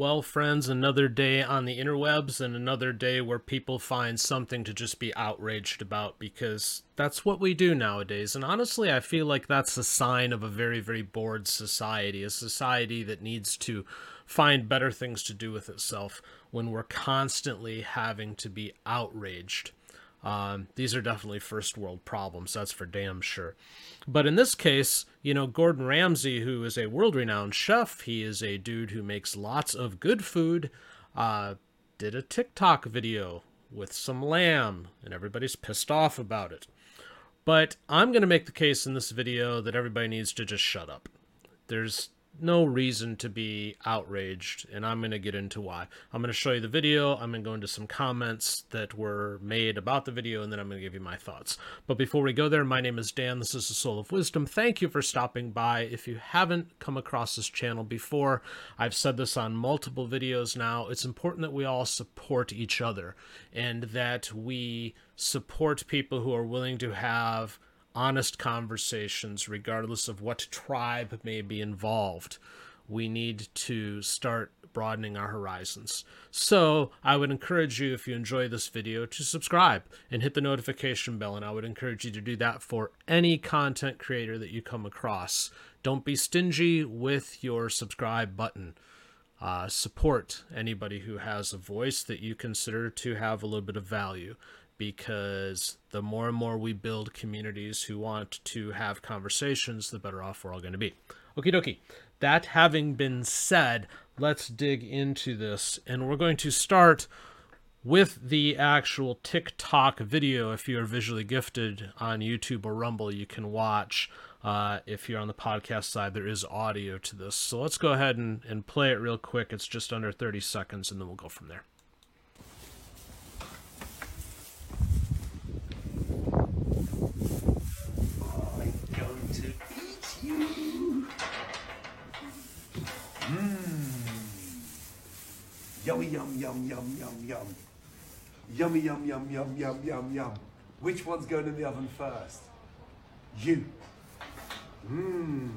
Well, friends, another day on the interwebs and another day where people find something to just be outraged about because that's what we do nowadays. And honestly, I feel like that's a sign of a very, very bored society, a society that needs to find better things to do with itself when we're constantly having to be outraged. Um, these are definitely first world problems, that's for damn sure. But in this case, you know, Gordon Ramsay, who is a world renowned chef, he is a dude who makes lots of good food, uh, did a TikTok video with some lamb, and everybody's pissed off about it. But I'm going to make the case in this video that everybody needs to just shut up. There's no reason to be outraged, and I'm going to get into why. I'm going to show you the video, I'm going to go into some comments that were made about the video, and then I'm going to give you my thoughts. But before we go there, my name is Dan, this is The Soul of Wisdom. Thank you for stopping by. If you haven't come across this channel before, I've said this on multiple videos now, it's important that we all support each other, and that we support people who are willing to have honest conversations, regardless of what tribe may be involved. We need to start broadening our horizons. So I would encourage you, if you enjoy this video, to subscribe and hit the notification bell. And I would encourage you to do that for any content creator that you come across. Don't be stingy with your subscribe button. Uh, support anybody who has a voice that you consider to have a little bit of value because the more and more we build communities who want to have conversations, the better off we're all going to be. Okie dokie. That having been said, let's dig into this. And we're going to start with the actual TikTok video. If you're visually gifted on YouTube or Rumble, you can watch. Uh, if you're on the podcast side, there is audio to this. So let's go ahead and, and play it real quick. It's just under 30 seconds, and then we'll go from there. Yummy, yum, yum, yum, yum, yum. Yummy, yum, yum, yum, yum, yum, yum. Which one's going in the oven first? You. Mmm.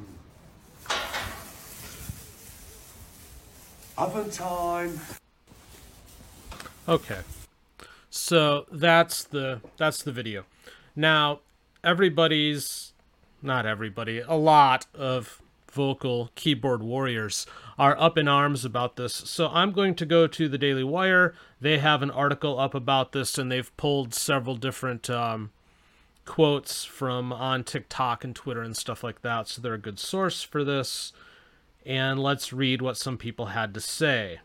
Oven time. Okay. So that's the that's the video. Now, everybody's not everybody, a lot of vocal keyboard warriors are up in arms about this. So I'm going to go to the Daily Wire. They have an article up about this, and they've pulled several different um, quotes from on TikTok and Twitter and stuff like that. So they're a good source for this. And let's read what some people had to say.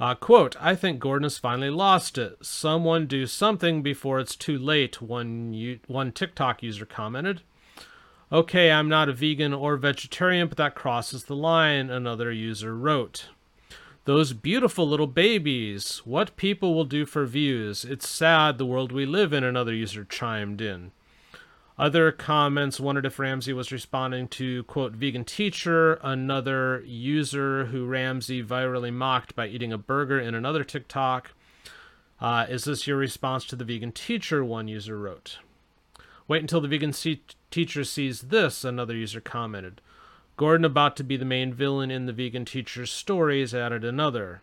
Uh, quote, I think Gordon has finally lost it. Someone do something before it's too late, one, one TikTok user commented. Okay, I'm not a vegan or vegetarian, but that crosses the line, another user wrote. Those beautiful little babies. What people will do for views. It's sad the world we live in, another user chimed in. Other comments wondered if Ramsay was responding to, quote, vegan teacher, another user who Ramsay virally mocked by eating a burger in another TikTok. Uh, is this your response to the vegan teacher? One user wrote. Wait until the vegan teacher sees this, another user commented. Gordon, about to be the main villain in the vegan teacher's stories, added another.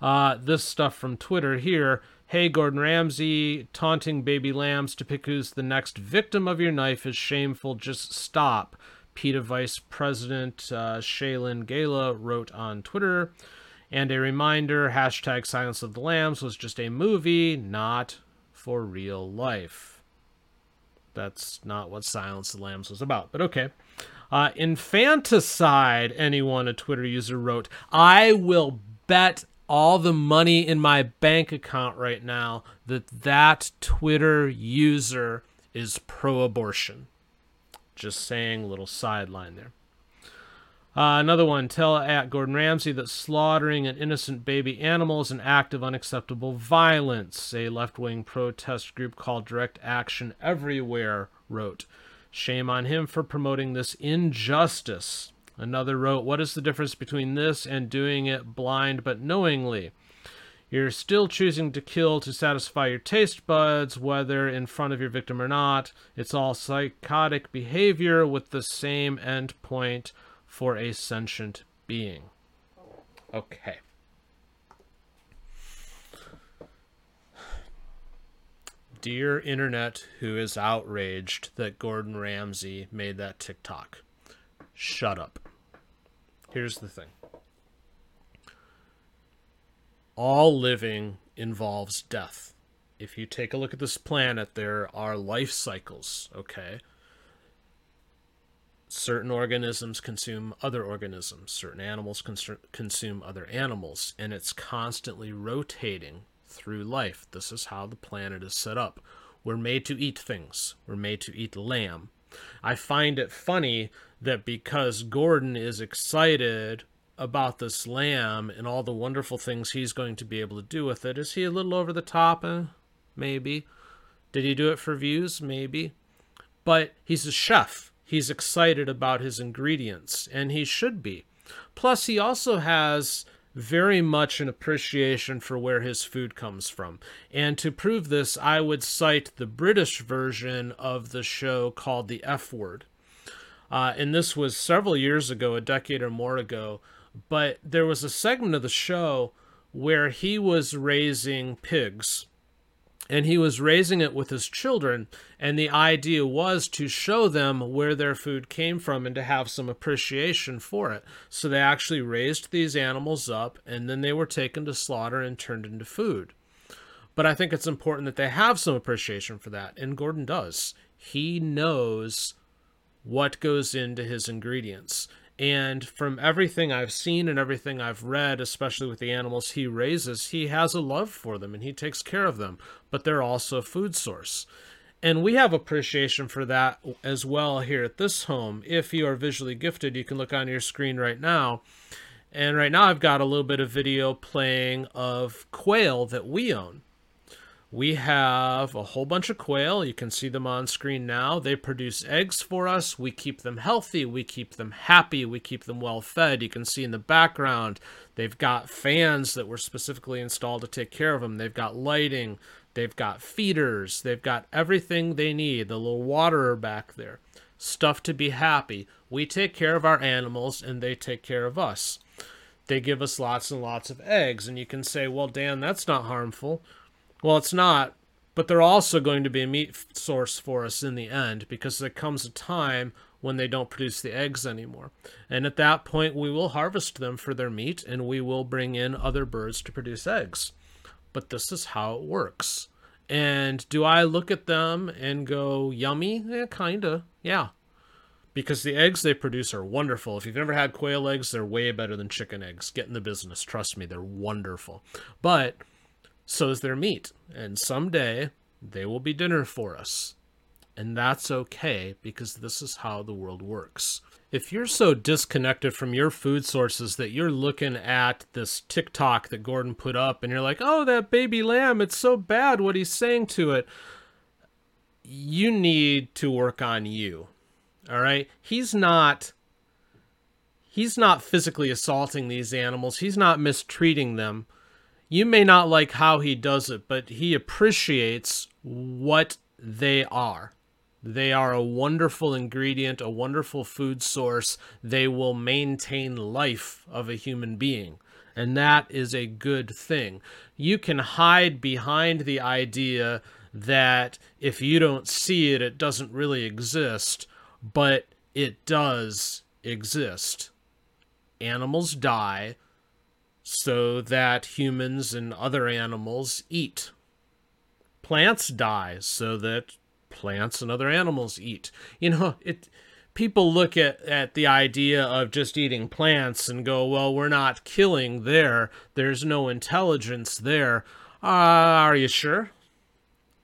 Uh, this stuff from Twitter here. Hey, Gordon Ramsay, taunting baby lambs to pick who's the next victim of your knife is shameful. Just stop. PETA Vice President uh, Shalin Gala wrote on Twitter. And a reminder hashtag Silence of the Lambs was just a movie, not for real life. That's not what Silence of the Lambs was about, but okay. Uh, infanticide, anyone, a Twitter user wrote, I will bet all the money in my bank account right now that that Twitter user is pro abortion. Just saying, little sideline there. Uh, another one, tell at Gordon Ramsay that slaughtering an innocent baby animal is an act of unacceptable violence. A left wing protest group called Direct Action Everywhere wrote, Shame on him for promoting this injustice. Another wrote, What is the difference between this and doing it blind but knowingly? You're still choosing to kill to satisfy your taste buds, whether in front of your victim or not. It's all psychotic behavior with the same end point for a sentient being. Okay. Dear internet who is outraged that Gordon Ramsay made that TikTok, shut up. Here's the thing all living involves death. If you take a look at this planet, there are life cycles, okay? Certain organisms consume other organisms, certain animals cons- consume other animals, and it's constantly rotating through life. This is how the planet is set up. We're made to eat things, we're made to eat lamb. I find it funny that because Gordon is excited about this lamb and all the wonderful things he's going to be able to do with it. Is he a little over the top? Eh, maybe. Did he do it for views? Maybe. But he's a chef. He's excited about his ingredients, and he should be. Plus, he also has very much an appreciation for where his food comes from. And to prove this, I would cite the British version of the show called The F Word. Uh, and this was several years ago, a decade or more ago, but there was a segment of the show where he was raising pigs and he was raising it with his children and the idea was to show them where their food came from and to have some appreciation for it. So they actually raised these animals up and then they were taken to slaughter and turned into food. But i think it's important that they have some appreciation for that and gordon does. He knows what goes into his ingredients and from everything I've seen and everything I've read, especially with the animals he raises, he has a love for them and he takes care of them, but they're also a food source. And we have appreciation for that as well here at this home. If you are visually gifted, you can look on your screen right now. And right now, I've got a little bit of video playing of quail that we own we have a whole bunch of quail. You can see them on screen now. They produce eggs for us. We keep them healthy. We keep them happy. We keep them well fed. You can see in the background, they've got fans that were specifically installed to take care of them. They've got lighting. They've got feeders. They've got everything they need. The little waterer back there. Stuff to be happy. We take care of our animals and they take care of us. They give us lots and lots of eggs. And you can say, well, Dan, that's not harmful. Well, it's not, but they're also going to be a meat source for us in the end because there comes a time when they don't produce the eggs anymore. And at that point, we will harvest them for their meat and we will bring in other birds to produce eggs. But this is how it works. And do I look at them and go, yummy? Yeah, kinda. Yeah. Because the eggs they produce are wonderful. If you've never had quail eggs, they're way better than chicken eggs. Get in the business. Trust me, they're wonderful. But so is their meat. And someday they will be dinner for us. And that's okay because this is how the world works. If you're so disconnected from your food sources that you're looking at this TikTok that Gordon put up and you're like, oh, that baby lamb, it's so bad what he's saying to it, you need to work on you. All right? He's not he's not physically assaulting these animals. He's not mistreating them you may not like how he does it, but he appreciates what they are. They are a wonderful ingredient, a wonderful food source. They will maintain life of a human being. And that is a good thing. You can hide behind the idea that if you don't see it, it doesn't really exist, but it does exist. Animals die so that humans and other animals eat. Plants die so that plants and other animals eat. You know, it people look at, at the idea of just eating plants and go, well, we're not killing there. There's no intelligence there. Uh, are you sure?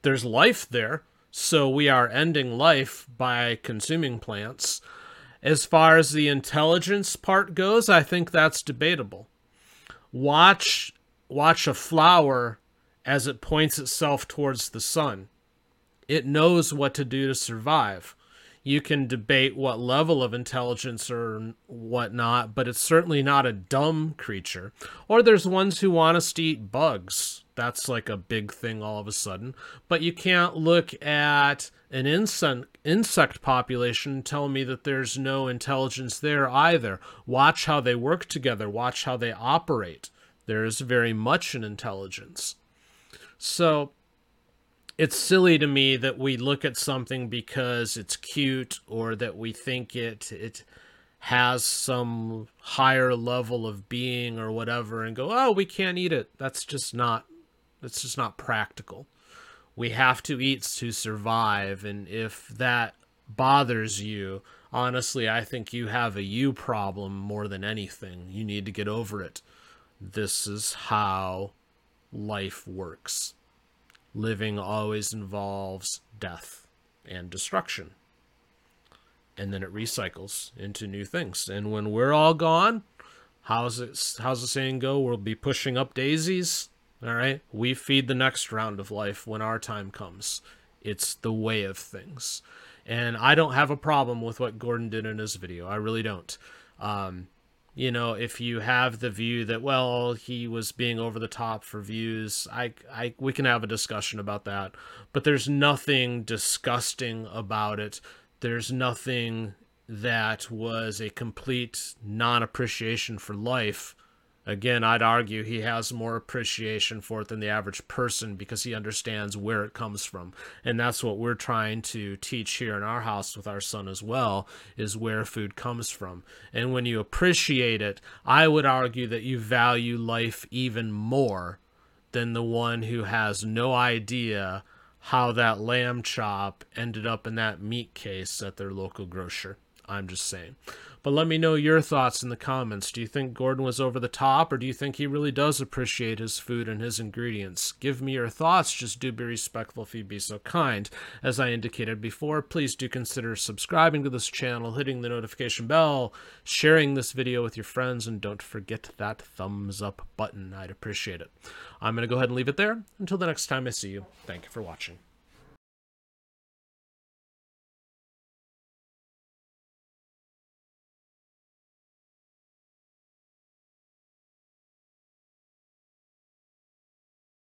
There's life there. So we are ending life by consuming plants. As far as the intelligence part goes, I think that's debatable watch watch a flower as it points itself towards the sun. It knows what to do to survive. You can debate what level of intelligence or whatnot, but it's certainly not a dumb creature. Or there's ones who want us to eat bugs. That's like a big thing all of a sudden. But you can't look at an insect insect population and tell me that there's no intelligence there either. Watch how they work together. Watch how they operate. There is very much an intelligence. So it's silly to me that we look at something because it's cute or that we think it it has some higher level of being or whatever and go, "Oh, we can't eat it." That's just not that's just not practical. We have to eat to survive and if that bothers you, honestly, I think you have a you problem more than anything. You need to get over it. This is how life works living always involves death and destruction. And then it recycles into new things. And when we're all gone, how's it how's the saying go? We'll be pushing up daisies. All right? We feed the next round of life when our time comes. It's the way of things. And I don't have a problem with what Gordon did in his video. I really don't. Um, you know, if you have the view that well, he was being over the top for views, I I we can have a discussion about that. But there's nothing disgusting about it. There's nothing that was a complete non-appreciation for life Again, I'd argue he has more appreciation for it than the average person because he understands where it comes from. And that's what we're trying to teach here in our house with our son as well, is where food comes from. And when you appreciate it, I would argue that you value life even more than the one who has no idea how that lamb chop ended up in that meat case at their local grocer. I'm just saying. But let me know your thoughts in the comments. Do you think Gordon was over the top, or do you think he really does appreciate his food and his ingredients? Give me your thoughts. Just do be respectful if you'd be so kind. As I indicated before, please do consider subscribing to this channel, hitting the notification bell, sharing this video with your friends, and don't forget that thumbs up button. I'd appreciate it. I'm going to go ahead and leave it there. Until the next time I see you, thank you for watching.